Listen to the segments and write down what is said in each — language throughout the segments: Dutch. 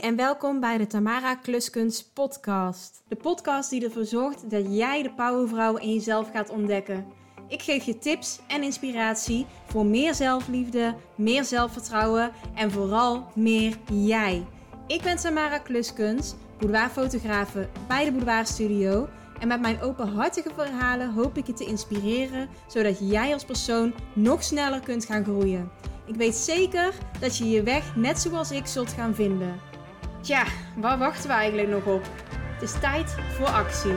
En welkom bij de Tamara Kluskunst podcast. De podcast die ervoor zorgt dat jij de powervrouw in jezelf gaat ontdekken. Ik geef je tips en inspiratie voor meer zelfliefde, meer zelfvertrouwen en vooral meer jij. Ik ben Tamara Kluskunst, boudoirfotografe bij de Boudoir Studio. En met mijn openhartige verhalen hoop ik je te inspireren, zodat jij als persoon nog sneller kunt gaan groeien. Ik weet zeker dat je je weg net zoals ik zult gaan vinden. Tja, waar wachten we eigenlijk nog op? Het is tijd voor actie.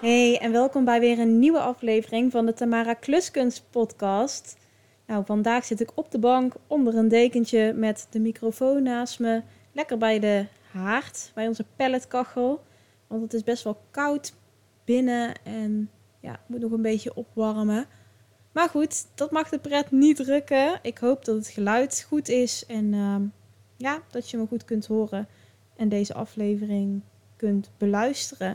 Hey en welkom bij weer een nieuwe aflevering van de Tamara Kluskunst podcast. Nou, vandaag zit ik op de bank onder een dekentje met de microfoon naast me. Lekker bij de haard, bij onze pelletkachel. Want het is best wel koud binnen en ja, moet nog een beetje opwarmen. Maar goed, dat mag de pret niet drukken. Ik hoop dat het geluid goed is en ehm, ja, dat je me goed kunt horen en deze aflevering kunt beluisteren.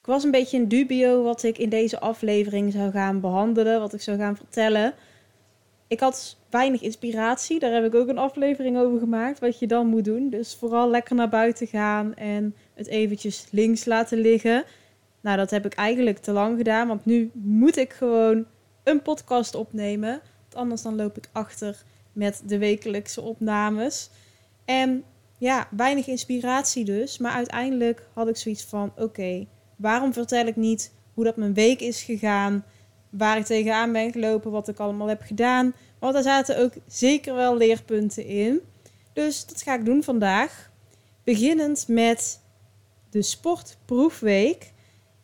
Ik was een beetje in dubio wat ik in deze aflevering zou gaan behandelen, wat ik zou gaan vertellen. Ik had weinig inspiratie, daar heb ik ook een aflevering over gemaakt, wat je dan moet doen. Dus vooral lekker naar buiten gaan en het eventjes links laten liggen. Nou, dat heb ik eigenlijk te lang gedaan, want nu moet ik gewoon een podcast opnemen. Want anders dan loop ik achter met de wekelijkse opnames. En ja, weinig inspiratie dus. Maar uiteindelijk had ik zoiets van: oké, waarom vertel ik niet hoe dat mijn week is gegaan? Waar ik tegenaan ben gelopen, wat ik allemaal heb gedaan. Want daar zaten ook zeker wel leerpunten in. Dus dat ga ik doen vandaag. Beginnend met de sportproefweek.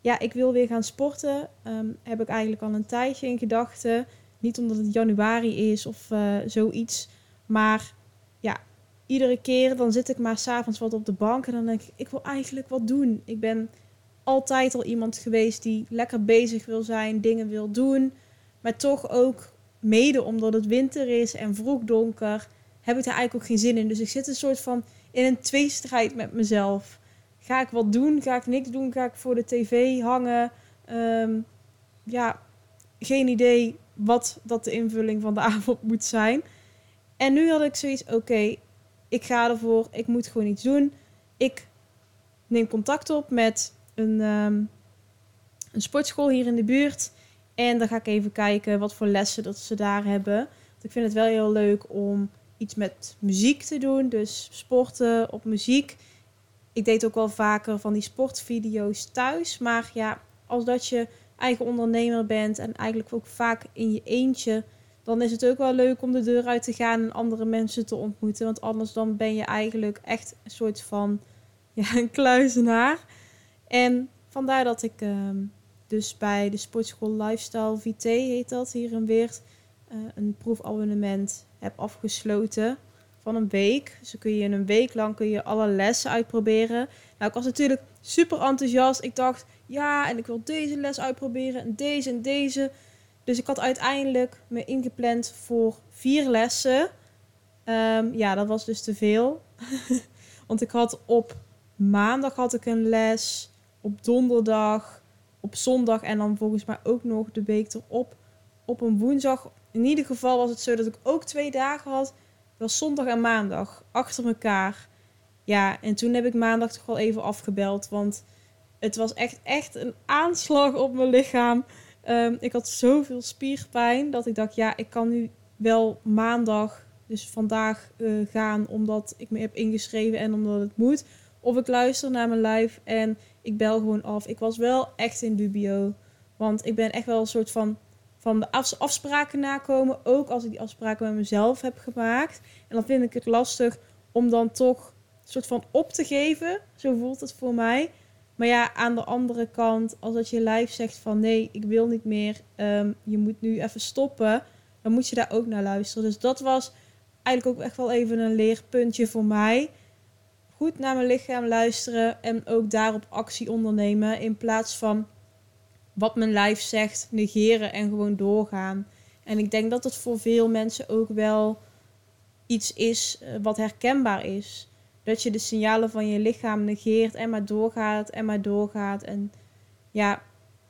Ja, ik wil weer gaan sporten. Um, heb ik eigenlijk al een tijdje in gedachten. Niet omdat het januari is of uh, zoiets. Maar ja, iedere keer dan zit ik maar s'avonds wat op de bank. En dan denk ik, ik wil eigenlijk wat doen. Ik ben altijd al iemand geweest die lekker bezig wil zijn, dingen wil doen. Maar toch ook mede omdat het winter is en vroeg donker, heb ik daar eigenlijk ook geen zin in. Dus ik zit een soort van in een tweestrijd met mezelf. Ga ik wat doen? Ga ik niks doen? Ga ik voor de tv hangen? Um, ja, geen idee wat dat de invulling van de avond moet zijn. En nu had ik zoiets, oké, ik ga ervoor. Ik moet gewoon iets doen. Ik neem contact op met een, um, een sportschool hier in de buurt. En dan ga ik even kijken wat voor lessen dat ze daar hebben. Want ik vind het wel heel leuk om iets met muziek te doen. Dus sporten op muziek ik deed ook wel vaker van die sportvideo's thuis. Maar ja, als dat je eigen ondernemer bent en eigenlijk ook vaak in je eentje, dan is het ook wel leuk om de deur uit te gaan en andere mensen te ontmoeten. Want anders dan ben je eigenlijk echt een soort van ja, een kluizenaar. En vandaar dat ik uh, dus bij de sportschool Lifestyle VT heet dat hier in Weert, uh, een proefabonnement heb afgesloten van een week. Dus kun je in een week lang kun je alle lessen uitproberen. Nou, ik was natuurlijk super enthousiast. Ik dacht, ja, en ik wil deze les uitproberen en deze en deze. Dus ik had uiteindelijk me ingepland voor vier lessen. Um, ja, dat was dus te veel. Want ik had op maandag had ik een les, op donderdag, op zondag en dan volgens mij ook nog de week erop op een woensdag. In ieder geval was het zo dat ik ook twee dagen had was zondag en maandag achter elkaar. Ja, en toen heb ik maandag toch wel even afgebeld. Want het was echt, echt een aanslag op mijn lichaam. Um, ik had zoveel spierpijn dat ik dacht, ja, ik kan nu wel maandag, dus vandaag, uh, gaan omdat ik me heb ingeschreven en omdat het moet. Of ik luister naar mijn live en ik bel gewoon af. Ik was wel echt in dubio. Want ik ben echt wel een soort van van de afspraken nakomen. Ook als ik die afspraken met mezelf heb gemaakt. En dan vind ik het lastig om dan toch een soort van op te geven. Zo voelt het voor mij. Maar ja, aan de andere kant, als dat je lijf zegt van nee, ik wil niet meer, um, je moet nu even stoppen, dan moet je daar ook naar luisteren. Dus dat was eigenlijk ook echt wel even een leerpuntje voor mij. Goed naar mijn lichaam luisteren en ook daarop actie ondernemen in plaats van wat mijn lijf zegt negeren en gewoon doorgaan. En ik denk dat het voor veel mensen ook wel iets is eh, wat herkenbaar is. Dat je de signalen van je lichaam negeert en maar doorgaat en maar doorgaat. En ja,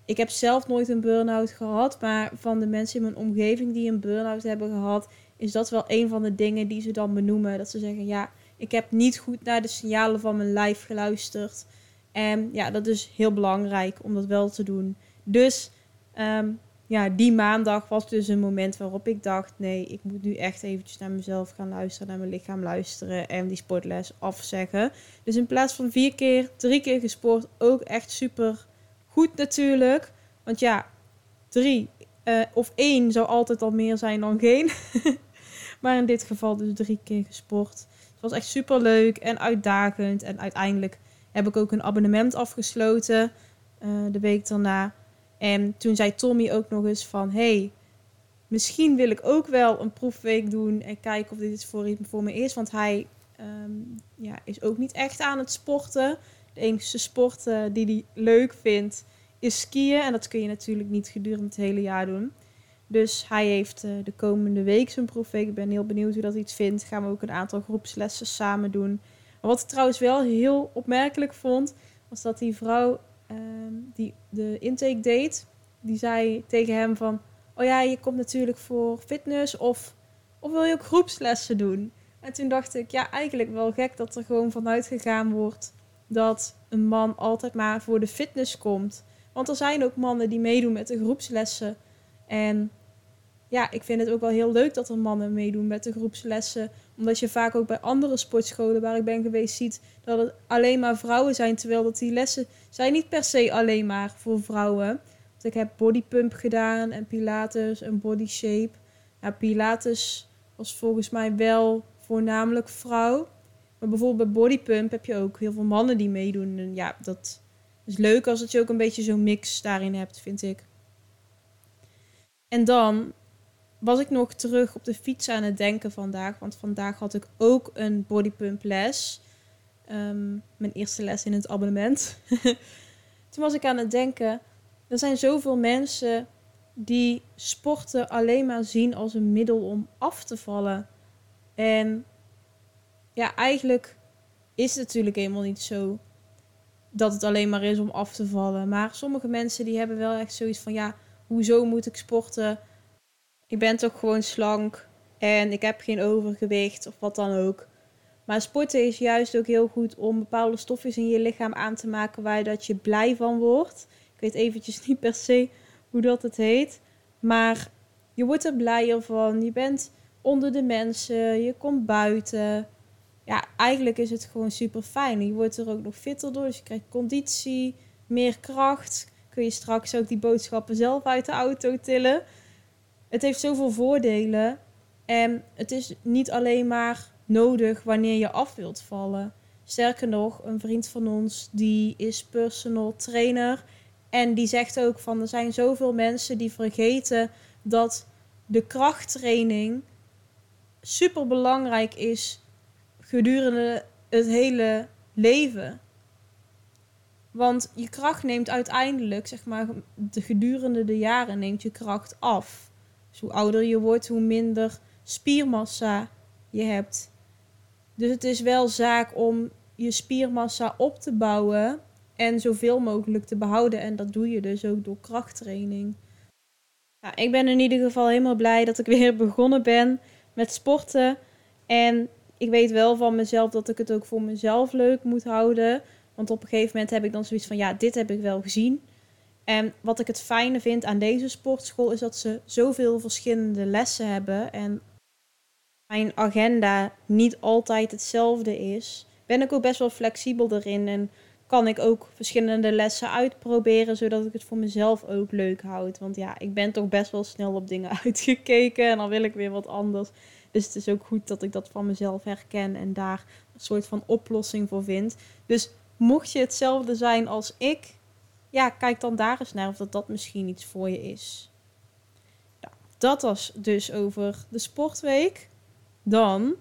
ik heb zelf nooit een burn-out gehad, maar van de mensen in mijn omgeving die een burn-out hebben gehad, is dat wel een van de dingen die ze dan benoemen. Dat ze zeggen, ja, ik heb niet goed naar de signalen van mijn lijf geluisterd. En ja, dat is heel belangrijk om dat wel te doen. Dus ehm, ja, die maandag was dus een moment waarop ik dacht: nee, ik moet nu echt eventjes naar mezelf gaan luisteren, naar mijn lichaam luisteren en die sportles afzeggen. Dus in plaats van vier keer, drie keer gesport, ook echt super goed natuurlijk. Want ja, drie uh, of één zou altijd al meer zijn dan geen. maar in dit geval dus drie keer gesport. Het was echt super leuk en uitdagend. En uiteindelijk heb ik ook een abonnement afgesloten uh, de week daarna. En toen zei Tommy ook nog eens van... Hey, misschien wil ik ook wel een proefweek doen en kijken of dit iets voor, voor me is. Want hij um, ja, is ook niet echt aan het sporten. De enige sport die hij leuk vindt is skiën. En dat kun je natuurlijk niet gedurende het hele jaar doen. Dus hij heeft uh, de komende week zijn proefweek. Ik ben heel benieuwd hoe dat iets vindt. Gaan we ook een aantal groepslessen samen doen. Maar wat ik trouwens wel heel opmerkelijk vond, was dat die vrouw Ehm, die de intake deed, die zei tegen hem van... Oh ja, je komt natuurlijk voor fitness of, of wil je ook groepslessen doen? En toen dacht ik, ja, eigenlijk wel gek dat er gewoon vanuit gegaan wordt dat een man altijd maar voor de fitness komt. Want er zijn ook mannen die meedoen met de groepslessen. En ja, ik vind het ook wel heel leuk dat er mannen meedoen met de groepslessen. Omdat je vaak ook bij andere sportscholen waar ik ben geweest ziet dat het alleen maar vrouwen zijn. Terwijl dat die lessen zijn niet per se alleen maar voor vrouwen. Want ik heb bodypump gedaan en pilates en body shape. Ja, pilates was volgens mij wel voornamelijk vrouw. Maar bijvoorbeeld bij bodypump heb je ook heel veel mannen die meedoen. En ja, dat is leuk als het je ook een beetje zo'n mix daarin hebt, vind ik. En dan was ik nog terug op de fiets aan het denken vandaag. Want vandaag had ik ook een bodypump les. Ehm, mijn eerste les in het abonnement. Toen was ik aan het denken. Er zijn zoveel mensen die sporten alleen maar zien als een middel om af te vallen. En ja, eigenlijk is het natuurlijk helemaal niet zo dat het alleen maar is om af te vallen. Maar sommige mensen die hebben wel echt zoiets van ja, hoezo moet ik sporten? Ik ben toch gewoon slank en ik heb geen overgewicht of wat dan ook. Maar sporten is juist ook heel goed om bepaalde stofjes in je lichaam aan te maken waar dat je blij van wordt. Ik weet eventjes niet per se hoe dat het heet. Maar je wordt er blijer van. Je bent onder de mensen. Je komt buiten. Ja, eigenlijk is het gewoon super fijn. Je wordt er ook nog fitter door. Dus je krijgt conditie, meer kracht. Kun je straks ook die boodschappen zelf uit de auto tillen het heeft zoveel voordelen. En het is niet alleen maar nodig wanneer je af wilt vallen. Sterker nog, een vriend van ons die is personal trainer. En die zegt ook van er zijn zoveel mensen die vergeten dat de krachttraining super belangrijk is gedurende het hele leven. Want je kracht neemt uiteindelijk, zeg maar, de gedurende de jaren neemt je kracht af. Dus hoe ouder je wordt, hoe minder spiermassa je hebt. Dus het is wel zaak om je spiermassa op te bouwen en zoveel mogelijk te behouden. En dat doe je dus ook door krachttraining. Nou, ik ben in ieder geval helemaal blij dat ik weer begonnen ben met sporten. En ik weet wel van mezelf dat ik het ook voor mezelf leuk moet houden. Want op een gegeven moment heb ik dan zoiets van: ja, dit heb ik wel gezien. En wat ik het fijne vind aan deze sportschool is dat ze zoveel verschillende lessen hebben. En mijn agenda niet altijd hetzelfde is. Ben ik ook best wel flexibel erin. En kan ik ook verschillende lessen uitproberen, zodat ik het voor mezelf ook leuk houd. Want ja, ik ben toch best wel snel op dingen uitgekeken en dan wil ik weer wat anders. Dus het is ook goed dat ik dat van mezelf herken en daar een soort van oplossing voor vind. Dus mocht je hetzelfde zijn als ik, ja, kijk dan daar eens naar of dat, dat misschien iets voor je is. Nou, dat was dus over de sportweek. Dan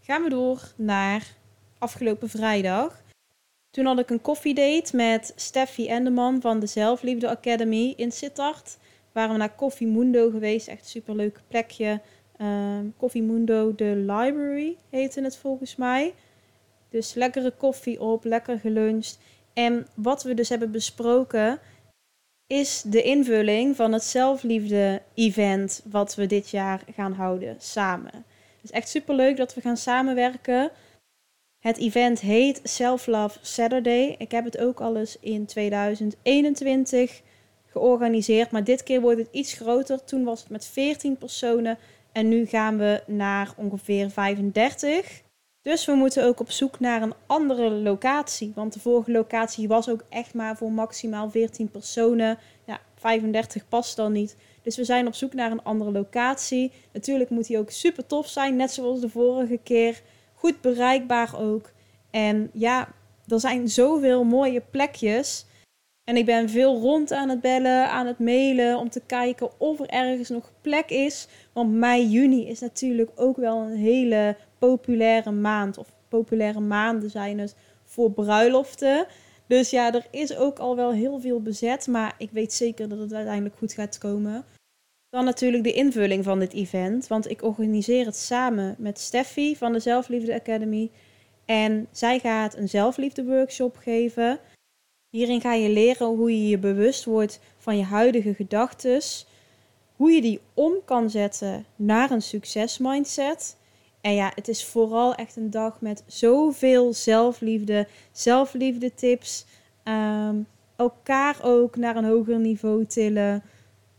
gaan we door naar afgelopen vrijdag. Toen had ik een koffiedate met Steffi en de man van de Zelfliefde Academy in Sittard. Waren we naar Coffee Mundo geweest. Echt een superleuk plekje. Coffee Mundo, de library heette het volgens mij. Dus lekkere koffie op, lekker geluncht. En wat we dus hebben besproken, is de invulling van het zelfliefde-event wat we dit jaar gaan houden samen. Het is echt super leuk dat we gaan samenwerken. Het event heet Self Love Saturday. Ik heb het ook al eens in 2021 georganiseerd, maar dit keer wordt het iets groter. Toen was het met 14 personen en nu gaan we naar ongeveer 35. Dus we moeten ook op zoek naar een andere locatie. Want de vorige locatie was ook echt maar voor maximaal 14 personen. Ja, 35 past dan niet. Dus we zijn op zoek naar een andere locatie. Natuurlijk moet die ook super tof zijn, net zoals de vorige keer. Goed bereikbaar ook. En ja, er zijn zoveel mooie plekjes. En ik ben veel rond aan het bellen, aan het mailen om te kijken of er ergens nog plek is. Want mei, juni is natuurlijk ook wel een hele populaire maand. Of populaire maanden zijn het voor bruiloften. Dus ja, er is ook al wel heel veel bezet. Maar ik weet zeker dat het uiteindelijk goed gaat komen. Dan natuurlijk de invulling van dit event. Want ik organiseer het samen met Steffi van de Zelfliefde Academy. En zij gaat een zelfliefde workshop geven. Hierin ga je leren hoe je je bewust wordt van je huidige gedachten. Hoe je die om kan zetten naar een succesmindset. En ja, het is vooral echt een dag met zoveel zelfliefde, zelfliefde tips. Ehm, elkaar ook naar een hoger niveau tillen.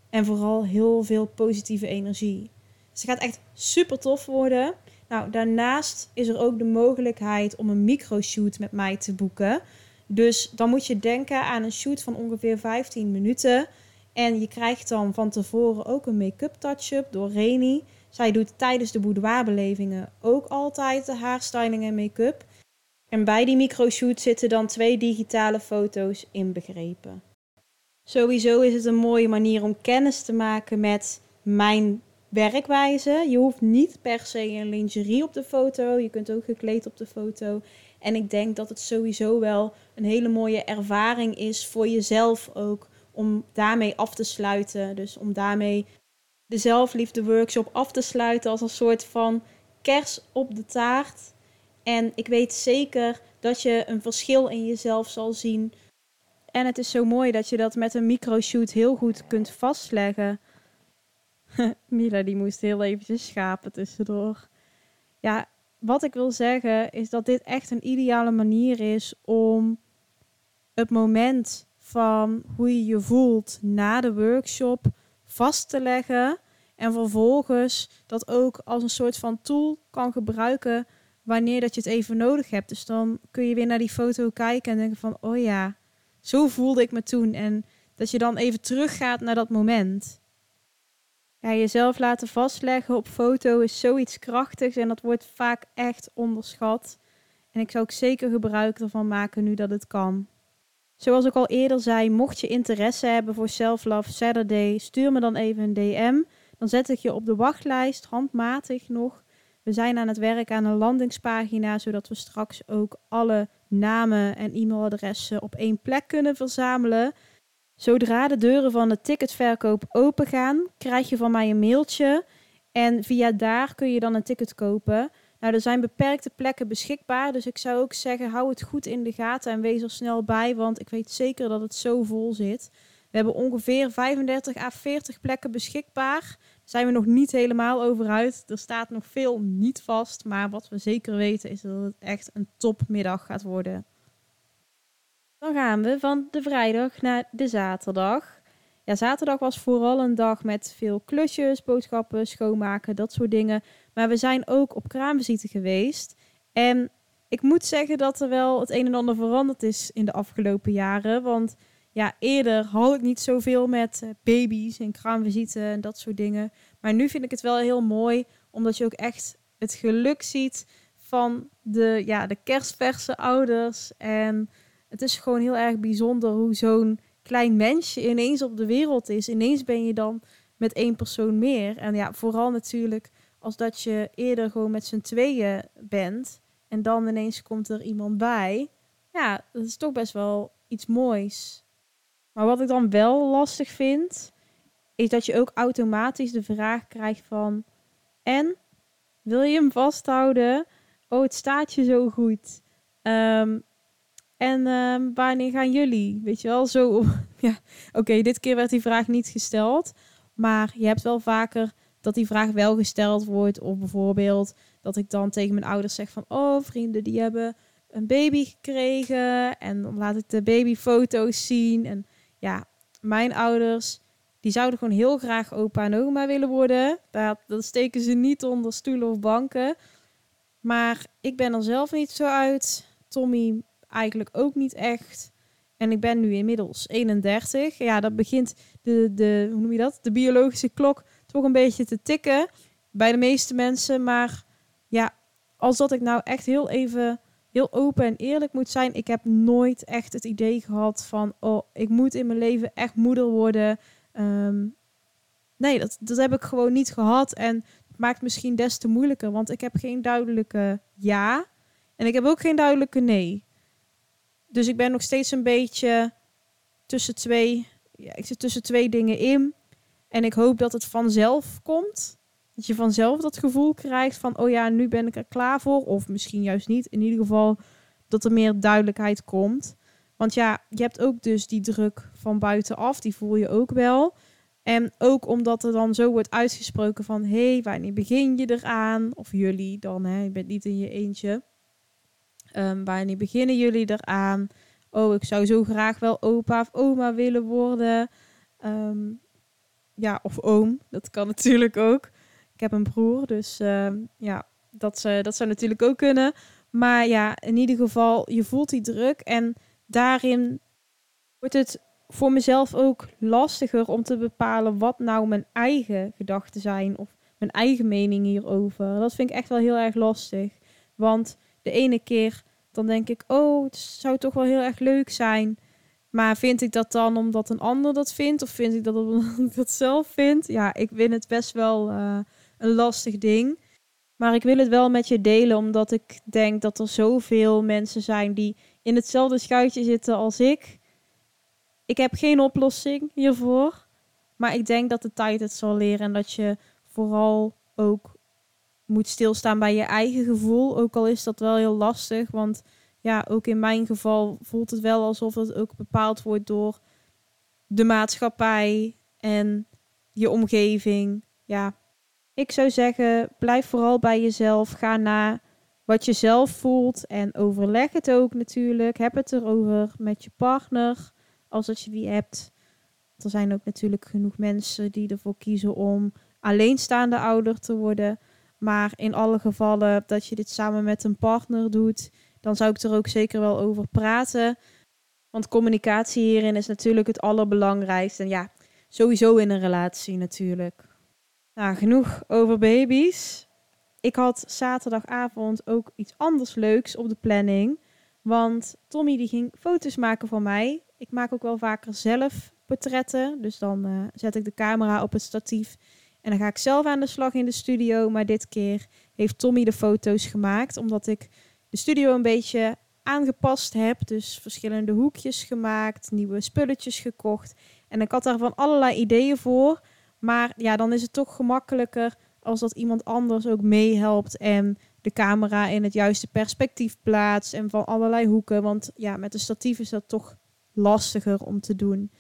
En vooral heel veel positieve energie. Dus het gaat echt super tof worden. Nou, daarnaast is er ook de mogelijkheid om een microshoot met mij te boeken. Dus dan moet je denken aan een shoot van ongeveer 15 minuten. En je krijgt dan van tevoren ook een make-up touch-up door Reni. Zij doet tijdens de boudoirbelevingen ook altijd de haarstyling en make-up. En bij die microshoot zitten dan twee digitale foto's inbegrepen. Sowieso is het een mooie manier om kennis te maken met mijn werkwijze. Je hoeft niet per se een lingerie op de foto. Je kunt ook gekleed op de foto. En ik denk dat het sowieso wel een hele mooie ervaring is voor jezelf ook. Om daarmee af te sluiten. Dus om daarmee de zelfliefde workshop af te sluiten als een soort van kers op de taart. En ik weet zeker dat je een verschil in jezelf zal zien. En het is zo mooi dat je dat met een microshoot heel goed kunt vastleggen. Mila die moest heel eventjes schapen tussendoor. Ja, wat ik wil zeggen is dat dit echt een ideale manier is om het moment van hoe je je voelt na de workshop vast te leggen. En vervolgens dat ook als een soort van tool kan gebruiken wanneer dat je het even nodig hebt. Dus dan kun je weer naar die foto kijken en denken van, oh ja, zo voelde ik me toen. En dat je dan even teruggaat naar dat moment. Ja, jezelf laten vastleggen op foto is zoiets krachtigs en dat wordt vaak echt onderschat. En ik zou ook zeker gebruik ervan maken nu dat het kan. Zoals ik al eerder zei, mocht je interesse hebben voor Self Love Saturday, stuur me dan even een DM. Dan zet ik je op de wachtlijst, handmatig nog. We zijn aan het werk aan een landingspagina, zodat we straks ook alle namen en e-mailadressen op één plek kunnen verzamelen. Zodra de deuren van de ticketverkoop opengaan, krijg je van mij een mailtje. En via daar kun je dan een ticket kopen. Nou, er zijn beperkte plekken beschikbaar. Dus ik zou ook zeggen, hou het goed in de gaten en wees er snel bij. Want ik weet zeker dat het zo vol zit. We hebben ongeveer 35 à 40 plekken beschikbaar. Daar zijn we nog niet helemaal over uit. Er staat nog veel niet vast. Maar wat we zeker weten is dat het echt een topmiddag gaat worden. Dan gaan we van de vrijdag naar de zaterdag. Ja, zaterdag was vooral een dag met veel klusjes, boodschappen, schoonmaken, dat soort dingen. Maar we zijn ook op kraamvisite geweest. En ik moet zeggen dat er wel het een en ander veranderd is in de afgelopen jaren. Want ja, eerder had ik niet zoveel met eh, baby's en kraamvisite en dat soort dingen. Maar nu vind ik het wel heel mooi, omdat je ook echt het geluk ziet van de, ja, de kerstverse ouders. En het is gewoon heel erg bijzonder hoe zo'n klein mensje ineens op de wereld is. Ineens ben je dan met één persoon meer. En ja, vooral natuurlijk als dat je eerder gewoon met z'n tweeën bent. En dan ineens komt er iemand bij. Ja, dat is toch best wel iets moois. Maar wat ik dan wel lastig vind, is dat je ook automatisch de vraag krijgt van... En? Wil je hem vasthouden? Oh, het staat je zo goed. Um, En ehm, wanneer gaan jullie? Weet je wel, zo. ja, oké, dit keer werd die vraag niet gesteld. Maar je hebt wel vaker dat die vraag wel gesteld wordt. Of bijvoorbeeld dat ik dan tegen mijn ouders zeg van... Oh, vrienden, die hebben een baby gekregen. En dan laat ik de babyfoto's zien. En ja, mijn ouders, die zouden gewoon heel graag opa en oma willen worden. Dat, dat steken ze niet onder stoelen of banken. Maar ik ben er zelf niet zo uit. Tommy eigenlijk ook niet echt. En ik ben nu inmiddels 31. Ja, dat begint de, de, hoe noem je dat? De biologische klok toch een beetje te tikken bij de meeste mensen. Maar ja, als dat ik nou echt heel even heel open en eerlijk moet zijn. Ik heb nooit echt het idee gehad van, oh, ik moet in mijn leven echt moeder worden. Ehm, nee, dat, dat heb ik gewoon niet gehad. En het maakt misschien des te moeilijker, want ik heb geen duidelijke ja. En ik heb ook geen duidelijke nee. Dus ik ben nog steeds een beetje tussen twee. Ja, ik zit tussen twee dingen in. En ik hoop dat het vanzelf komt. Dat je vanzelf dat gevoel krijgt van, oh ja, nu ben ik er klaar voor. Of misschien juist niet. In ieder geval dat er meer duidelijkheid komt. Want ja, je hebt ook dus die druk van buitenaf. Die voel je ook wel. En ook omdat er dan zo wordt uitgesproken van... hé, hey, wanneer begin je eraan? Of jullie dan, hè? Je bent niet in je eentje. Um, wanneer beginnen jullie eraan? Oh, ik zou zo graag wel opa of oma willen worden. Ehm, ja, of oom. Dat kan natuurlijk ook. Ik heb een broer, dus ehm, ja, dat, uh, dat zou natuurlijk ook kunnen. Maar ja, in ieder geval, je voelt die druk. En daarin wordt het voor mezelf ook lastiger om te bepalen wat nou mijn eigen gedachten zijn. Of mijn eigen mening hierover. Dat vind ik echt wel heel erg lastig. Want de ene keer dan denk ik, oh, het zou toch wel heel erg leuk zijn. Maar vind ik dat dan omdat een ander dat vindt? Of vind ik dat omdat ik dat zelf vind? Ja, ik vind het best wel uh, een lastig ding. Maar ik wil het wel met je delen, omdat ik denk dat er zoveel mensen zijn die in hetzelfde schuitje zitten als ik. Ik heb geen oplossing hiervoor. Maar ik denk dat de tijd het zal leren en dat je vooral ook moet stilstaan bij je eigen gevoel. Ook al is dat wel heel lastig. Want ja, ook in mijn geval voelt het wel alsof het ook bepaald wordt door de maatschappij en je omgeving. Ja, ik zou zeggen, blijf vooral bij jezelf. Ga naar wat je zelf voelt en overleg het ook natuurlijk. Heb het erover met je partner, als dat je die hebt. Er zijn ook natuurlijk genoeg mensen die ervoor kiezen om alleenstaande ouder te worden. Maar in alle gevallen dat je dit samen met een partner doet, dan zou ik er ook zeker wel over praten. Want communicatie hierin is natuurlijk het allerbelangrijkste. En ja, sowieso in een relatie natuurlijk. Nou, genoeg over baby's. Ik had zaterdagavond ook iets anders leuks op de planning. Want Tommy die ging foto's maken van mij. Ik maak ook wel vaker zelf portretten. Dus dan uh, zet ik de camera op het statief. En dan ga ik zelf aan de slag in de studio. Maar dit keer heeft Tommy de foto's gemaakt. Omdat ik de studio een beetje aangepast heb. Dus verschillende hoekjes gemaakt, nieuwe spulletjes gekocht. En ik had daar van allerlei ideeën voor. Maar ja, dan is het toch gemakkelijker als dat iemand anders ook meehelpt en de camera in het juiste perspectief plaatst en van allerlei hoeken. Want ja, met een statief is dat toch lastiger om te doen.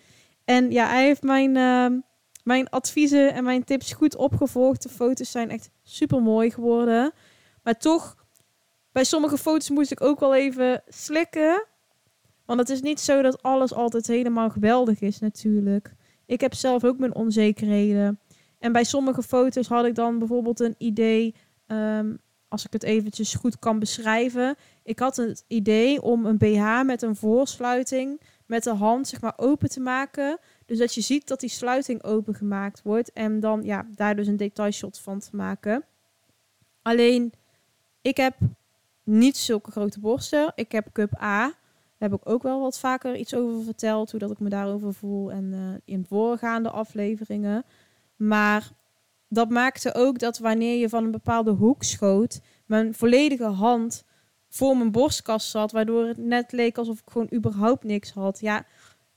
En ja, hij heeft mijn, uh, mijn adviezen en mijn tips goed opgevolgd. De foto's zijn echt super mooi geworden. Maar toch bij sommige foto's moest ik ook wel even slikken. Want het is niet zo dat alles altijd helemaal geweldig is natuurlijk. Ik heb zelf ook mijn onzekerheden. En bij sommige foto's had ik dan bijvoorbeeld een idee, um, als ik het eventjes goed kan beschrijven. Ik had het idee om een BH met een voorsluiting met de hand zeg maar open te maken. Dus dat je ziet dat die sluiting opengemaakt wordt. En dan ja, daar dus een detailshot van te maken. Alleen, ik heb niet zulke grote borsten. Ik heb cup A. Daar heb ik ook wel wat vaker iets over verteld. Hoe dat ik me daarover voel. En uh, in voorgaande afleveringen. Maar dat maakte ook dat wanneer je van een bepaalde hoek schoot. Mijn volledige hand voor mijn borstkas zat. Waardoor het net leek alsof ik gewoon überhaupt niks had. Ja,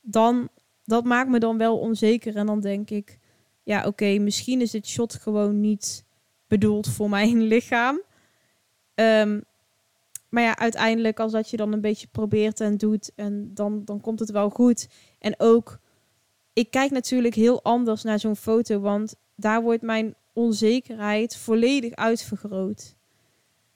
dan. Dat maakt me dan wel onzeker. En dan denk ik. Ja, oké, misschien is dit shot gewoon niet bedoeld voor mijn lichaam. Um, maar ja, uiteindelijk als dat je dan een beetje probeert en doet, en dan, dan komt het wel goed. En ook, ik kijk natuurlijk heel anders naar zo'n foto, want daar wordt mijn onzekerheid volledig uitvergroot.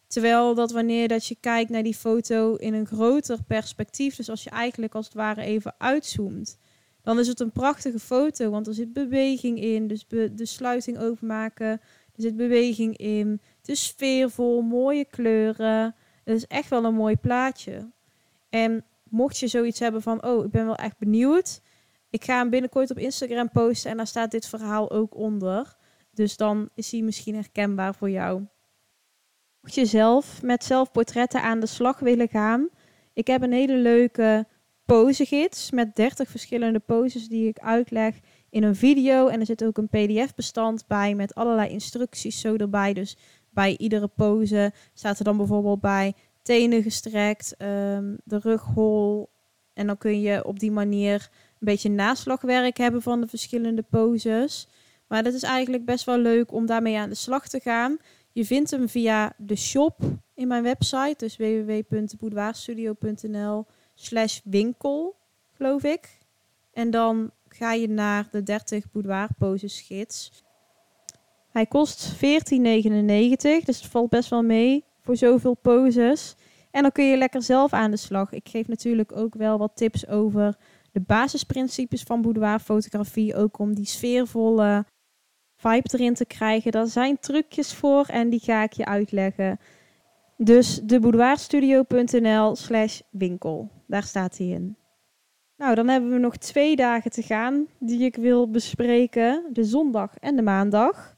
Terwijl dat wanneer dat je kijkt naar die foto in een groter perspectief, dus als je eigenlijk als het ware even uitzoomt, dan is het een prachtige foto, want er zit beweging in, dus de sluiting overmaken, er zit beweging in, het is sfeervol, mooie kleuren. Het is echt wel een mooi plaatje. En mocht je zoiets hebben van, oh, ik ben wel echt benieuwd, ik ga hem binnenkort op Instagram posten en daar staat dit verhaal ook onder. Dus dan is hij misschien herkenbaar voor jou. Mocht je zelf met zelfportretten aan de slag willen gaan, ik heb een hele leuke posegids met 30 verschillende poses die ik uitleg in een video. En er zit ook een PDF-bestand bij met allerlei instructies zo erbij. Dus bij iedere pose staat er dan bijvoorbeeld bij tenen gestrekt, um, de rug hol. En dan kun je op die manier een beetje naslagwerk hebben van de verschillende poses. Maar dat is eigenlijk best wel leuk om daarmee aan de slag te gaan. Je vindt hem via de shop in mijn website, dus www.boudoirstudio.nl slash winkel, geloof ik. En dan ga je naar de 30 boudoir poses gids. Hij kost 14,99, dus het valt best wel mee voor zoveel poses. En dan kun je lekker zelf aan de slag. Ik geef natuurlijk ook wel wat tips over de basisprincipes van boudoirfotografie. Ook om die sfeervolle vibe erin te krijgen. Daar zijn trucjes voor en die ga ik je uitleggen. Dus de boudoirstudio.nl slash winkel. Daar staat hij in. Nou, dan hebben we nog twee dagen te gaan die ik wil bespreken. De zondag en de maandag.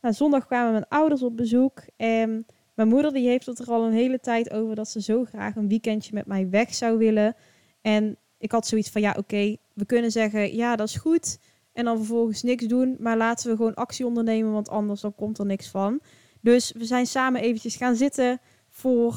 Nou, zondag kwamen mijn ouders op bezoek. En mijn moeder die heeft het er al een hele tijd over dat ze zo graag een weekendje met mij weg zou willen. En ik had zoiets van, ja oké, we kunnen zeggen, ja dat is goed. En dan vervolgens niks doen. Maar laten we gewoon actie ondernemen, want anders dan komt er niks van. Dus we zijn samen eventjes gaan zitten voor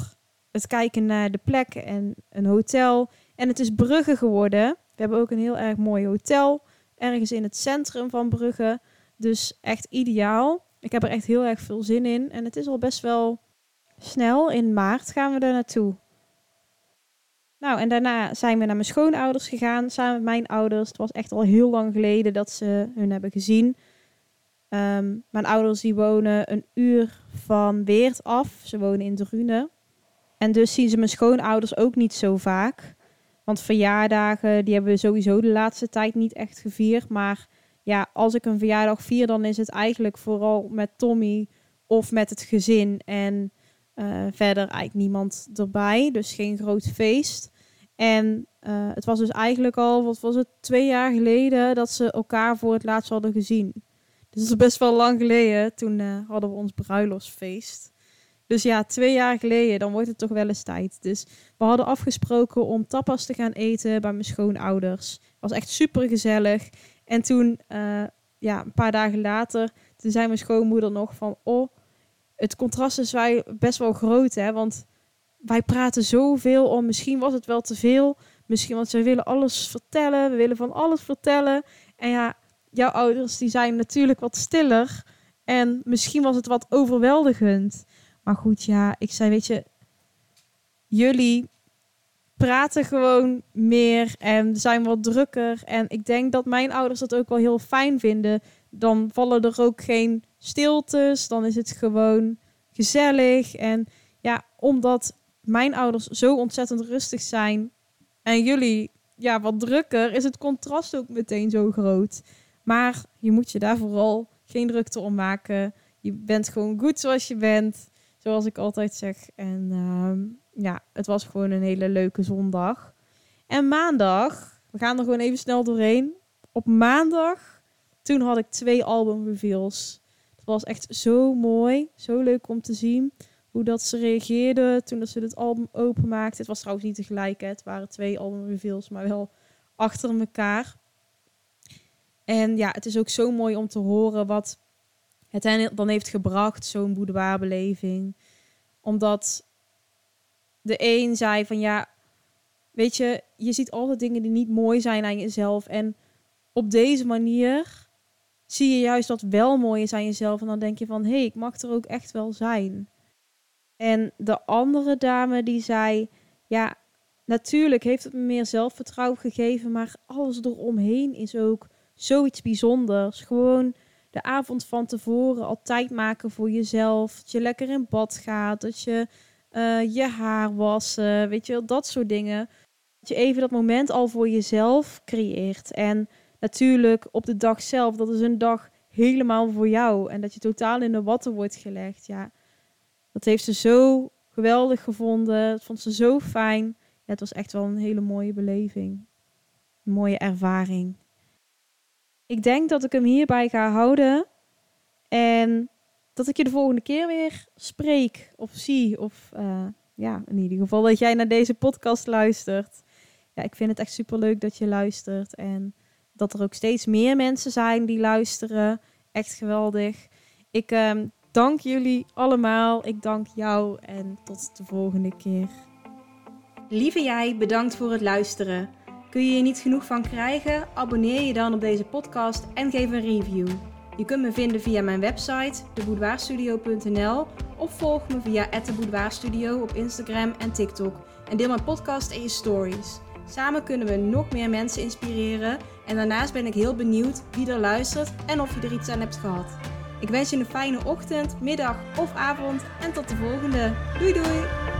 het kijken naar de plek en een hotel. En het is Brugge geworden. We hebben ook een heel erg mooi hotel. Ergens in het centrum van Brugge. Dus echt ideaal. Ik heb er echt heel erg veel zin in. En het is al best wel snel. In maart gaan we er naartoe. Nou, en daarna zijn we naar mijn schoonouders gegaan. Samen met mijn ouders. Het was echt al heel lang geleden dat ze hun hebben gezien. Ehm, mijn ouders die wonen een uur van Weert af. Ze wonen in Drunen. En dus zien ze mijn schoonouders ook niet zo vaak. Want verjaardagen, die hebben we sowieso de laatste tijd niet echt gevierd. Maar ja, als ik een verjaardag vier, dan is het eigenlijk vooral met Tommy of met het gezin. En uh, verder eigenlijk niemand erbij. Dus geen groot feest. En uh, het was dus eigenlijk al, wat was het, twee jaar geleden dat ze elkaar voor het laatst hadden gezien. Dus dat is best wel lang geleden. Toen uh, hadden we ons bruiloftsfeest. Dus ja, twee jaar geleden, dan wordt het toch wel eens tijd. Dus we hadden afgesproken om tapas te gaan eten bij mijn schoonouders. Was echt super gezellig. En toen, uh, ja, een paar dagen later, toen zei mijn schoonmoeder nog van, oh, het contrast is wij best wel groot, hè. Want wij praten zoveel om, misschien was het wel te veel. Misschien, want we willen alles vertellen, we willen van alles vertellen. En ja, jouw ouders, die zijn natuurlijk wat stiller. En misschien was het wat overweldigend. Maar goed, ja, ik zei, weet je, jullie praten gewoon meer en zijn wat drukker. En ik denk dat mijn ouders dat ook wel heel fijn vinden. Dan vallen er ook geen stiltes, dan is het gewoon gezellig. En ja, omdat mijn ouders zo ontzettend rustig zijn en jullie ja, wat drukker, is het contrast ook meteen zo groot. Maar je moet je daar vooral geen drukte om maken. Je bent gewoon goed zoals je bent. Zoals ik altijd zeg. En ehm, ja, het was gewoon een hele leuke zondag. En maandag, we gaan er gewoon even snel doorheen. Op maandag, toen had ik twee album reveals. Het was echt zo mooi, zo leuk om te zien hoe dat ze reageerden toen dat ze het album openmaakten. Het was trouwens niet tegelijk, het waren twee album reveals, maar wel achter elkaar. En ja, het is ook zo mooi om te horen wat het dan heeft gebracht, zo'n boudoirbeleving. Omdat de een zei van ja, weet je, je ziet altijd dingen die niet mooi zijn aan jezelf. En op deze manier zie je juist wat wel mooi is aan jezelf. En dan denk je van hé, hey, ik mag er ook echt wel zijn. En de andere dame die zei: Ja, natuurlijk heeft het me meer zelfvertrouwen gegeven, maar alles eromheen is ook zoiets bijzonders. Gewoon de avond van tevoren al tijd maken voor jezelf. Dat je lekker in bad gaat, dat je uh, je haar wassen, weet je wel, dat soort dingen. Dat je even dat moment al voor jezelf creëert. En natuurlijk op de dag zelf, dat is een dag helemaal voor jou. En dat je totaal in de watten wordt gelegd. Ja, dat heeft ze zo geweldig gevonden. Dat vond ze zo fijn. Het was echt wel een hele mooie beleving. Mooie ervaring. Ik denk dat ik hem hierbij ga houden. En dat ik je de volgende keer weer spreek of zie. Of uh, ja, in ieder geval dat jij naar deze podcast luistert. Ja, ik vind het echt super leuk dat je luistert. En dat er ook steeds meer mensen zijn die luisteren. Echt geweldig. Ik um, dank jullie allemaal. Ik dank jou en tot de volgende keer. Lieve jij, bedankt voor het luisteren. Kun je er niet genoeg van krijgen? Abonneer je dan op deze podcast en geef een review. Je kunt me vinden via mijn website, deboudoirstudio.nl of volg me via @deboudoirstudio op Instagram en TikTok en deel mijn podcast en je stories. Samen kunnen we nog meer mensen inspireren en daarnaast ben ik heel benieuwd wie er luistert en of je er iets aan hebt gehad. Ik wens je een fijne ochtend, middag of avond en tot de volgende. Doei doei!